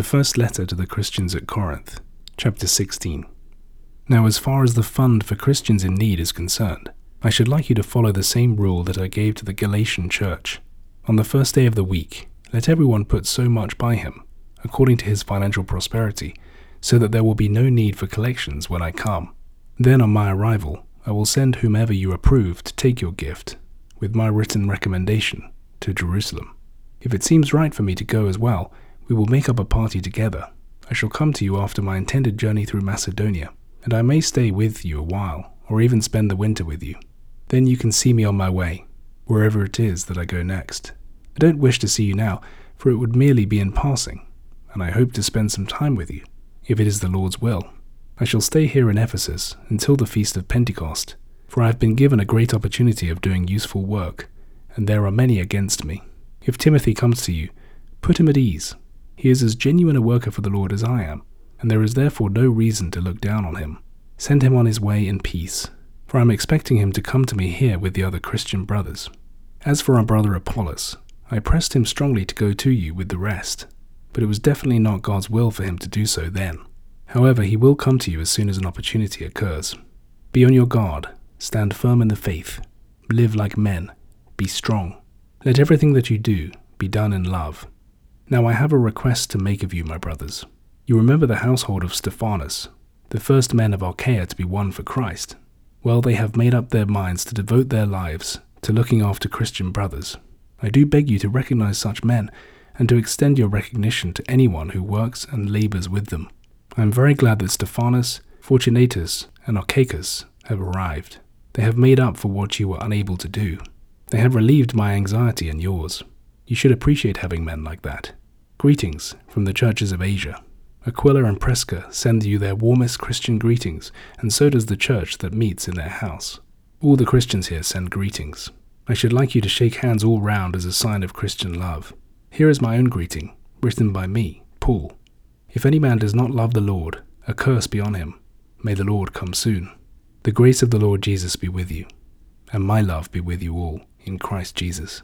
The first letter to the Christians at Corinth, chapter 16. Now, as far as the fund for Christians in need is concerned, I should like you to follow the same rule that I gave to the Galatian church. On the first day of the week, let everyone put so much by him, according to his financial prosperity, so that there will be no need for collections when I come. Then, on my arrival, I will send whomever you approve to take your gift, with my written recommendation, to Jerusalem. If it seems right for me to go as well, we will make up a party together. I shall come to you after my intended journey through Macedonia, and I may stay with you a while, or even spend the winter with you. Then you can see me on my way, wherever it is that I go next. I don't wish to see you now, for it would merely be in passing, and I hope to spend some time with you, if it is the Lord's will. I shall stay here in Ephesus until the feast of Pentecost, for I have been given a great opportunity of doing useful work, and there are many against me. If Timothy comes to you, put him at ease he is as genuine a worker for the Lord as I am, and there is therefore no reason to look down on him. Send him on his way in peace, for I am expecting him to come to me here with the other Christian brothers. As for our brother Apollos, I pressed him strongly to go to you with the rest, but it was definitely not God's will for him to do so then. However, he will come to you as soon as an opportunity occurs. Be on your guard, stand firm in the faith, live like men, be strong. Let everything that you do be done in love. Now I have a request to make of you, my brothers. You remember the household of Stephanas, the first men of Achaia to be won for Christ. Well, they have made up their minds to devote their lives to looking after Christian brothers. I do beg you to recognize such men and to extend your recognition to anyone who works and labors with them. I am very glad that Stephanas, Fortunatus, and Achaicus have arrived. They have made up for what you were unable to do. They have relieved my anxiety and yours. You should appreciate having men like that. Greetings from the churches of Asia. Aquila and Prisca send you their warmest Christian greetings, and so does the church that meets in their house. All the Christians here send greetings. I should like you to shake hands all round as a sign of Christian love. Here is my own greeting, written by me, Paul. If any man does not love the Lord, a curse be on him. May the Lord come soon. The grace of the Lord Jesus be with you, and my love be with you all, in Christ Jesus.